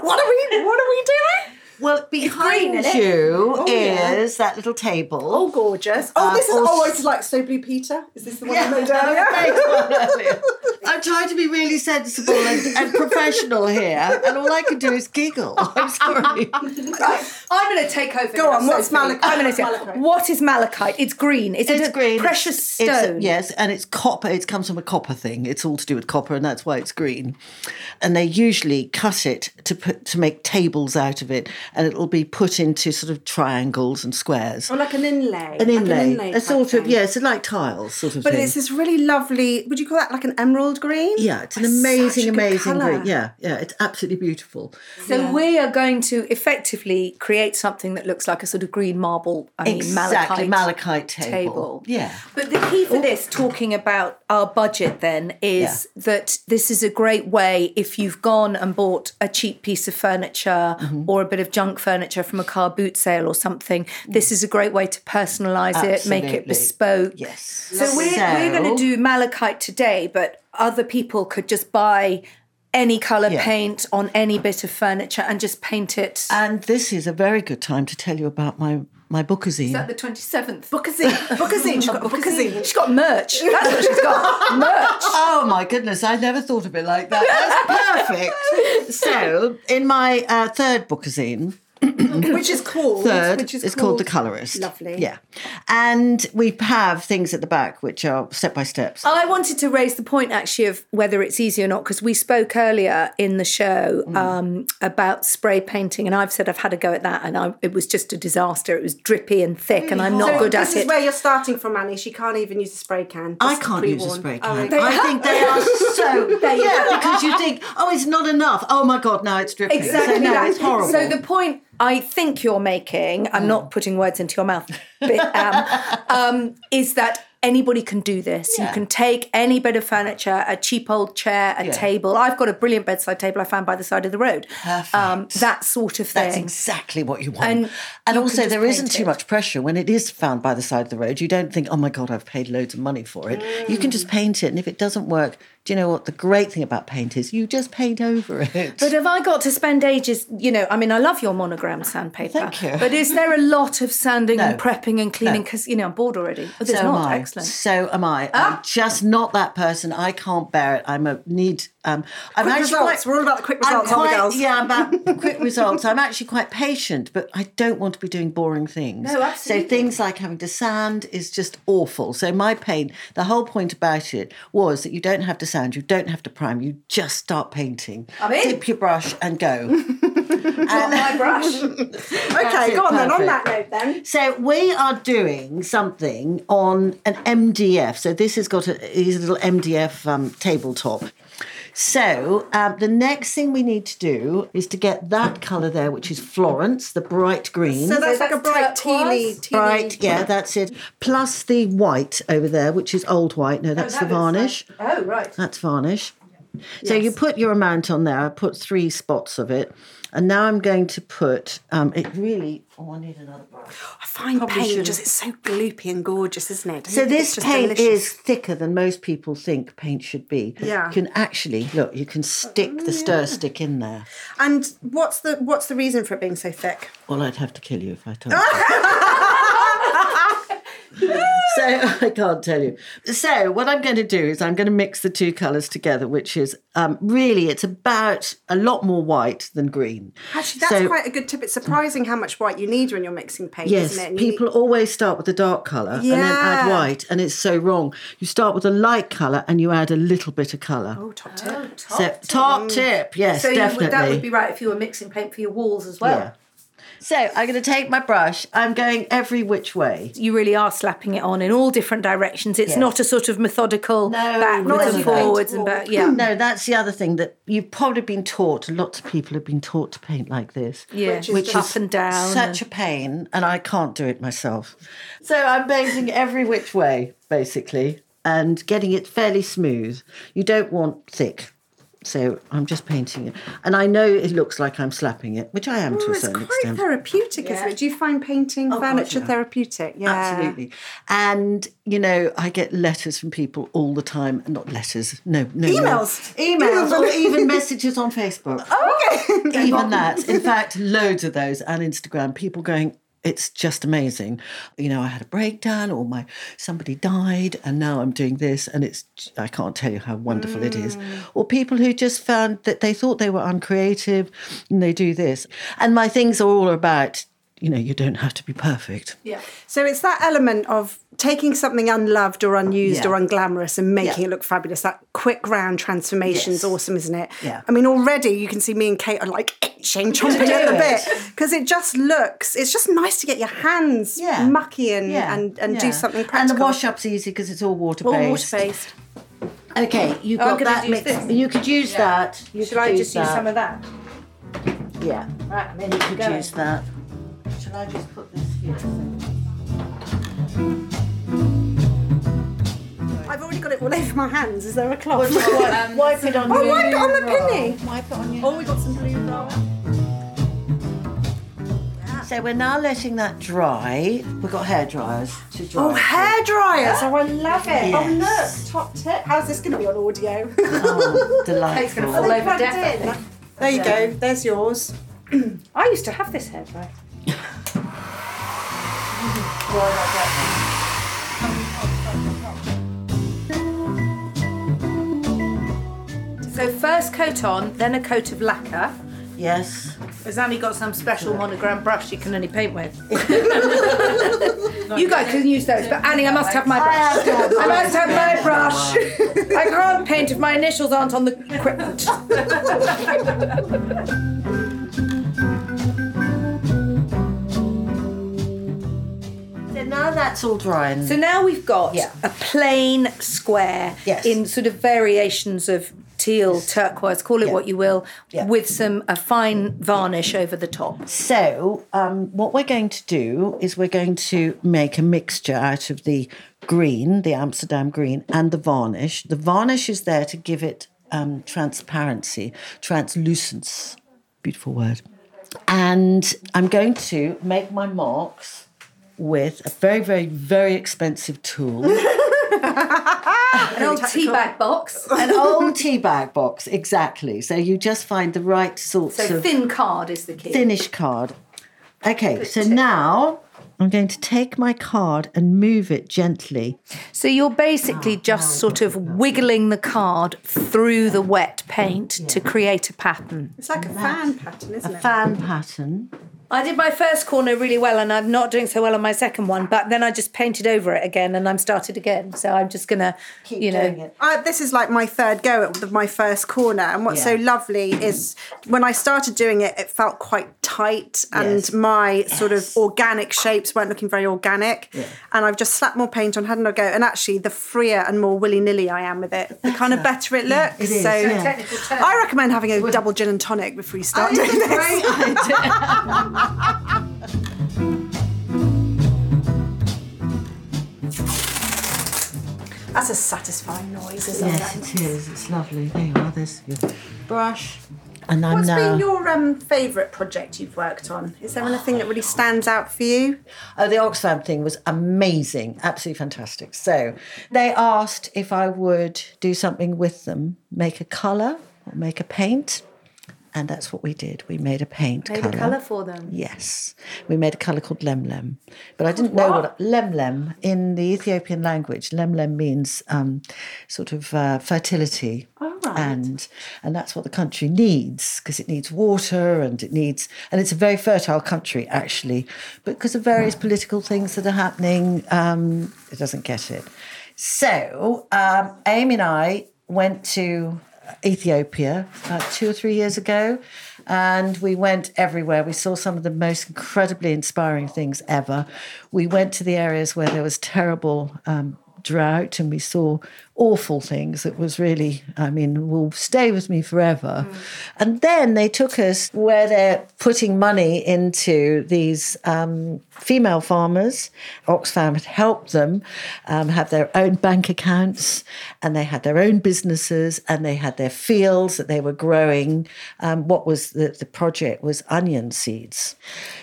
What are we? What are we doing? Well, behind isn't it? you yeah. is that little table. Oh, gorgeous. Oh, Um, this is. also- Oh, it's like So Blue Peter. Is this the one Yeah. I made earlier? I'm trying to be really sensible and, and professional here, and all I can do is giggle. I'm sorry. I'm going to take over. Go now, on, what's malachite? I'm going to say, Malachite. what is malachite? It's green. Is it It's a green. precious It's- stone? yes, and it's copper. It comes from a copper thing. It's all to do with copper, and that's why it's green. And they usually cut it to put to make tables out of it, and it'll be put into sort of triangles and squares. Or like an inlay. An like inlay, a type sort of thing. yeah, it's like tiles sort of But thing. it's this really lovely. Would you call that like an emerald green? yeah, it's an That's amazing, such a good amazing colour. green. Yeah, yeah, it's absolutely beautiful. So we are going to effectively create something that looks like a sort of green marble. I mean, exactly, malachite, malachite table. table. Yeah. But the key for this, talking about our budget, then, is that this is a great way if you've gone and bought a cheap piece of furniture Mm-hmm. or a bit of junk furniture from a car boot sale or something. This is a great way to personalise it, make it Mm. Bespoke. Yes. So we're, we're going to do malachite today, but other people could just buy any colour Yeah. paint on any bit of furniture and just paint it. And this is a very good time to tell you about my my bookazine. Is at the 27th. Bookazine. Bookazine. She's got a bookazine. She's got merch. That's what she's got. merch. Oh my goodness, I never thought of it like that. That's perfect. so, in my uh, third bookazine, Which is called. third, Which is it's called The Colorist. Lovely. Yeah. And we have things at the back which are step by steps. I wanted to raise the point actually of whether it's easy or not because we spoke earlier in the show Mm. um, about spray painting, and I've said I've had a go at that, and I, it was just a disaster. It was drippy and thick, and I'm not So good this at is it. where you're starting from, Annie. She can't even use a spray can. I can't use a pre-warn. spray Oh, can. okay. I think they are so. yeah, because you think, oh, it's not enough. Oh my God, now it's dripping. Exactly So, no, that. it's horrible. So the point I think you're making, I'm not putting words into your mouth, but, um, um, is that anybody can do this. You can take any bit of furniture, a cheap old chair, a Yeah. table. I've got a brilliant bedside table I found by the side of the road. Um, Perfect. that sort of thing. That's exactly what you want. And And, also, there isn't too it. much pressure when it is found by the side of the road. You don't think, oh my God, I've paid loads of money for it. You can Mm. just paint it. And if it doesn't work, do you know what? The great thing about paint is you just paint over it. But have I got to spend ages? You know, I mean, I love your monogram sandpaper. Thank you. But is there a lot of sanding and prepping and cleaning? No. Because you know, I'm bored already. Oh, so am. I. Excellent. Ah! So am I. I'm just not that person. I can't bear it. I'm a need. Um, I'm Quick actually results. quite. We're all about the quick results, quite- girls? Yeah, I'm about quick results. I'm actually quite patient, but I don't want to be doing boring things. No, absolutely. So things like having to sand is just awful. So my paint, the whole point about it was that you don't have to sand, you don't have to prime, you just start painting. I mean. Dip your brush and go. Not my brush. Okay, go on then. On that note, then. So we are doing something on an MDF. So this has got a, is a little MDF um, tabletop. So um, the next thing we need to do is to get that colour there, which is Florence, the bright green. So that's like a bright turquoise? tealy, tealy. Right, yeah, that's it. Plus the white over there, which is old white. No, that's the varnish. Oh right. That's varnish. So you put your amount on there. I put three spots of it. And now I'm going to put, um, it really, oh, I need another brush. I find Probably paint just it's so gloopy and gorgeous, isn't it? So this paint delicious. is thicker than most people think paint should be. Yeah. You can actually, look, you can stick the stir stick in there. And what's the what's the reason for it being so thick? Well, I'd have to kill you if I told you. so I can't tell you. So what I'm going to do is I'm going to mix the two colours together, which is um, really it's about a lot more white than green. Actually, that's So- quite a good tip. It's surprising how much white you need when you're mixing paint, Yes, isn't it? And you people always start with the dark colour and then add white, and it's so wrong. You start with a light colour and you add a little bit of colour. Oh, top tip. so top tip, yes, So definitely. would, that would be right if you were mixing paint for your walls as well. Yeah. So I'm going to take my brush. I'm going every which way. You really are slapping it on in all different directions. It's Yes. not a sort of methodical No, backwards not and forwards and back. Yeah. No, that's the other thing that you've probably been taught. Lots of people have been taught to paint like this. Yeah, Which is up and down. Such a pain, and I can't do it myself. So I'm painting every which way, basically, and getting it fairly smooth. You don't want thick. So I'm just painting it. And I know it looks like I'm slapping it, which I am to a Oh, a it's quite extent. therapeutic, isn't it? Do you find painting oh, God, furniture yeah. therapeutic? Yeah, Absolutely. And, you know, I get letters from people all the time. Not letters, no, no. no. Emails. Emails, or even messages on Facebook. Oh, okay. even that. In fact, loads of those and Instagram. People going, it's just amazing. You know, I had a breakdown, or my somebody died, and now I'm doing this, and it's I can't tell you how wonderful it is. Mm. Or people who just found that they thought they were uncreative, and they do this. And my things are all about. You know, you don't have to be perfect. Yeah. So it's that element of taking something unloved or unused Yeah. or unglamorous and making Yeah. it look fabulous. That quick round transformation is Yes. awesome, isn't it? Yeah. I mean, already you can see me and Kate are like itching, chomping at the bit because it just looks. It's just nice to get your hands Yeah. mucky and Yeah, and, and do something practical. And the wash up's easy because it's all water based All water based. Okay, you've Oh, got that mix. this. You could use that. You Should I just use some of that? Yeah. Right, Then you could use that. Shall I just put this here? I've already got it all over my hands. Is there a cloth? wipe, wipe it on Oh, wipe it on the roll. penny. Wipe it on your oh, we got some blue roll. So we're now letting that dry. We've got hair dryers to dry. Oh, hair dryers. Oh, I love it. Oh, look, top tip. How's this going to be on audio? Oh, delightful. gonna fall over plugged death, I in? There you go. There's yours. I used to have this hair dry. So first coat on, then a coat of lacquer. Yes. Has Annie got some special monogram brush you can only paint with? you guys can use those, but Annie, I must have my brush. I must have my brush. I can't paint if my initials aren't on the equipment. now that's all dry. And So now we've got Yeah. a plain square Yes. in sort of variations of teal, turquoise, call it Yeah. what you will, Yeah. with some a fine varnish over the top. So, um, what we're going to do is we're going to make a mixture out of the green, the Amsterdam green, and the varnish. The varnish is there to give it um, transparency, translucence. Beautiful word. And I'm going to make my marks with a very, very, very expensive tool. An old tea bag box. An old tea bag box, exactly. So you just find the right sorts So of thin card is the key. finish card. Okay, so now I'm going to take my card and move it gently. So you're basically ah, just sort of wiggling the card through the wet paint to create a pattern. It's like a fan pattern, isn't A it? fan pattern. I did my first corner really well and I'm not doing so well on my second one, but then I just painted over it again and I'm started again. So I'm just gonna, Keep you know, doing it. I, this is like my third go at my first corner, and what's so lovely is when I started doing it, it felt quite tight, and Yes. my sort of organic shapes weren't looking very organic. And I've just slapped more paint on, had another go, and actually, the freer and more willy nilly I am with it, the kind of better it looks. it is, so yeah. I recommend having a double gin and tonic before you start doing this. Great idea. That's a satisfying noise, isn't yes, it? it is. It's lovely. There you are. There's your brush. And I'm What's now. been your um, favourite project you've worked on? Is there anything that really stands out for you? Oh, the Oxfam thing was amazing, absolutely fantastic. So they asked if I would do something with them, make a colour or make a paint. And that's what we did. We made a paint made colour. a colour for them. Yes, we made a colour called lemlem, but I didn't know what lemlem in the Ethiopian language. Lemlem means um, sort of uh, fertility, and and that's what the country needs because it needs water and it needs and it's a very fertile country actually, but because of various political things that are happening, um, it doesn't get it. So um, Amy and I went to Ethiopia about two or three years ago. And we went everywhere. We saw some of the most incredibly inspiring things ever. We went to the areas where there was terrible um, drought and we saw awful things that was really, I mean, will stay with me forever. And then they took us where they're putting money into these um, female farmers. Oxfam had helped them um, have their own bank accounts and they had their own businesses and they had their fields that they were growing. Um, what was the, the project was onion seeds.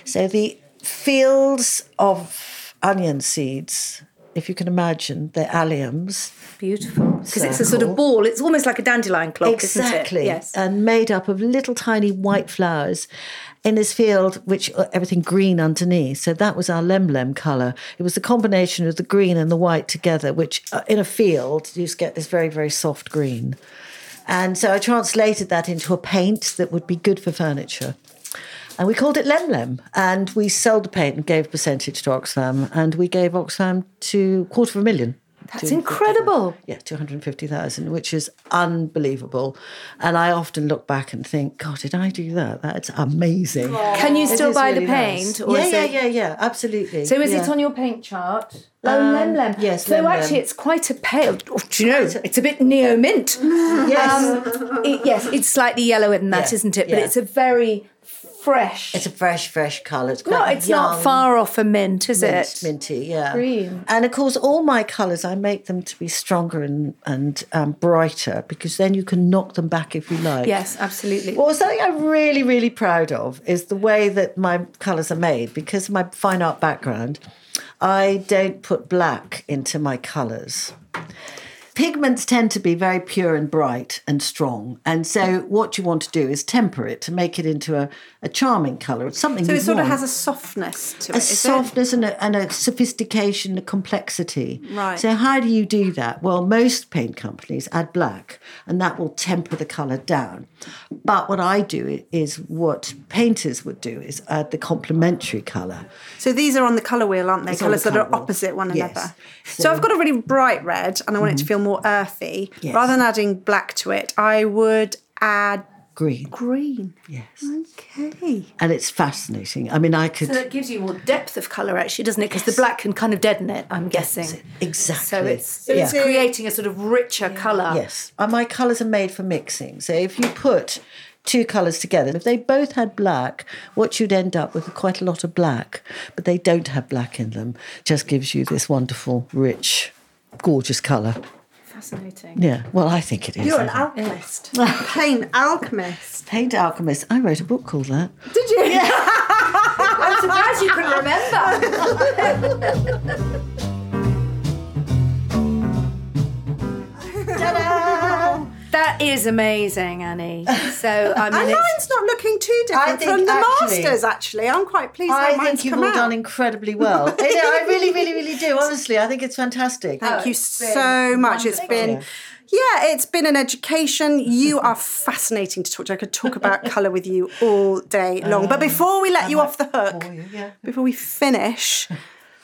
So the fields of onion seeds, if you can imagine, they're alliums. Beautiful. Because it's a sort of ball. It's almost like a dandelion clock, isn't it? Exactly. Yes. And made up of little tiny white flowers in this field, which uh, everything green underneath. So that was our lemlem colour. It was the combination of the green and the white together, which uh, in a field, you just get this very, very soft green. And so I translated that into a paint that would be good for furniture. And we called it Lemlem. And we sold the paint and gave a percentage to Oxfam. And we gave Oxfam to quarter of a million. That's incredible. Yeah, 250,000, which is unbelievable. And I often look back and think, God, did I do that? That's amazing. Can you still buy really the nice. paint? Or yeah, yeah, it... yeah, yeah, absolutely. So is it on your paint chart? Oh, Um, lem lem. yes, So lem lem. actually, it's quite a pale. Oh, do you know? It's a bit neo mint. Yes. It- yes, it's slightly yellower than that, Yeah, not it? But yeah. it's a very fresh. It's a fresh, fresh colour. It's no, it's not far off a mint, is mint, it? Minty, yeah. Green. And of course, all my colours, I make them to be stronger and, and um, brighter because then you can knock them back if you like. Yes, absolutely. Well, something I'm really, really proud of is the way that my colours are made. Because of my fine art background, I don't put black into my colours. Pigments tend to be very pure and bright and strong. And so, what you want to do is temper it to make it into a, a charming colour. It's something So it sort of has a softness to it. a is it? softness and a, and a sophistication, a complexity. Right. So how do you do that? Well, most paint companies add black, and that will temper the colour down. But what I do is what painters would do is add the complementary colour. So these are on the colour wheel, aren't they? Colours the that are wheel. opposite one Yes. another. So, So- I've got a really bright red and I want it to mm-hmm. feel more earthy. Yes. Rather than adding black to it, I would add green. Green. Yes. Okay. And it's fascinating. I mean, I could. So that gives you more depth of colour, actually, doesn't it? Because the black can kind of deaden it, I'm guessing. Exactly. So it's, Yeah. it's creating a sort of richer colour. Yes. And my colours are made for mixing. So if you put two colours together, if they both had black, what you'd end up with quite a lot of black, but they don't have black in them, just gives you this wonderful, rich, gorgeous colour. Fascinating. Yeah. Well, I think it is. You're an alchemist. Paint alchemist. Paint Alchemist. I wrote a book called that. Did you? I'm surprised you can remember. That is amazing, Annie. So I mean, And mine's not looking too different think from the actually- masters. Actually, I'm quite pleased how I mine's think you've come all out. done incredibly well. I, know, I really, really, really do. Honestly, I think it's fantastic. Thank oh, you so much. It's been. Yeah, it's been an education. You are fascinating to talk to. I could talk about colour with you all day long. But oh, before we let you off the hook, yeah. before we finish,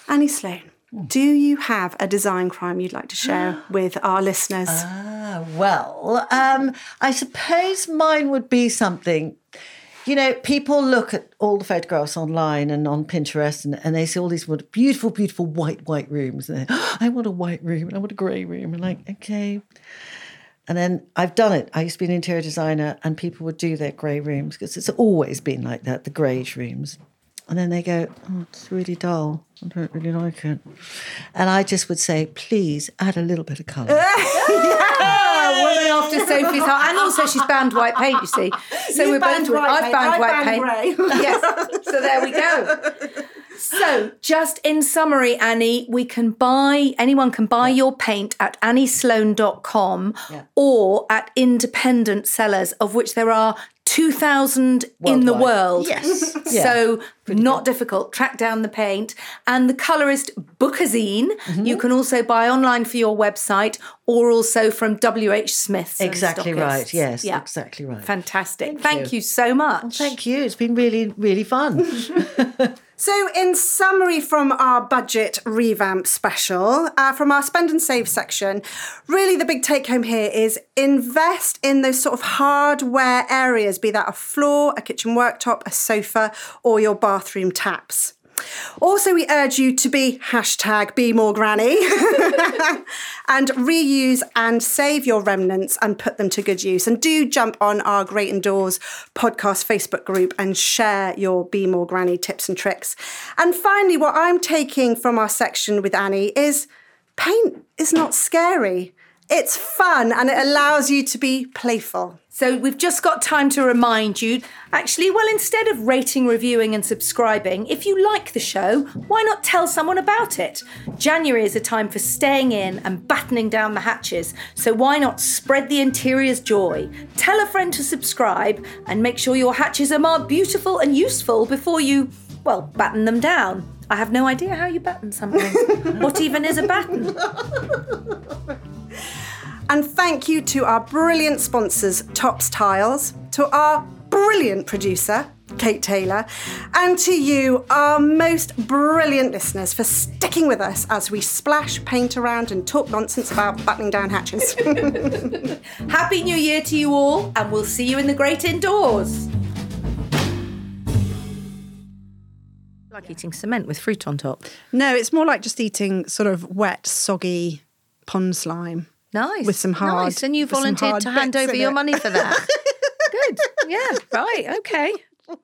Annie Sloan, do you have a design crime you'd like to share with our listeners? Ah, well, um, I suppose mine would be something. You know, people look at all the photographs online and on Pinterest, and, and they see all these beautiful, beautiful white, white rooms. And "Oh, I want a white room, and I want a grey room. And like, okay. And then I've done it. I used to be an interior designer, and people would do their grey rooms because it's always been like that, the greyish rooms. And then they go, oh, it's really dull. I don't really like it. And I just would say, please add a little bit of colour. Ah, woman after Sophie's heart, and also she's banned white paint. You see, so You we're banned both. white I've paint, banned I white banned paint. grey. yes. So there we go. So, just in summary, Annie, we can buy, anyone can buy your paint at anniesloan.com Yeah. or at independent sellers, of which there are 2,000 in the world. Yes. Yeah. So, not difficult. Track down the paint. And the colorist Bookazine, Mm-hmm. you can also buy online for your website or also from WH Smith's. Exactly right. Yes, Yeah. exactly right. Fantastic. Thank, you. so much. Thank you. It's been really, really fun. So, in summary from our budget revamp special, uh, from our spend and save section, really the big take home here is invest in those sort of hardware areas, be that a floor, a kitchen worktop, a sofa, or your bathroom taps. Also, we urge you to be hashtag be more granny and reuse and save your remnants and put them to good use. And do jump on our Great Indoors podcast Facebook group and share your be more granny tips and tricks. And finally, what I'm taking from our section with Annie is paint is not scary. It's fun and it allows you to be playful. So we've just got time to remind you actually, well, instead of rating, reviewing, and subscribing, if you like the show, why not tell someone about it? January is a time for staying in and battening down the hatches, so why not spread the interior's joy? Tell a friend to subscribe and make sure your hatches are marked beautiful and useful before you, well, batten them down. I have no idea how you batten something. what even is a batten? And thank you to our brilliant sponsors, Topps Tiles, to our brilliant producer, Kate Taylor, and to you, our most brilliant listeners, for sticking with us as we splash, paint around, and talk nonsense about buttoning down hatches. Happy New Year to you all, and we'll see you in the great indoors. Like eating cement with fruit on top. no, it's more like just eating sort of wet, soggy pond slime. Nice. With some hard- Nice. And you volunteered to hand over your it. money for that. Good. Yeah. Right. Okay.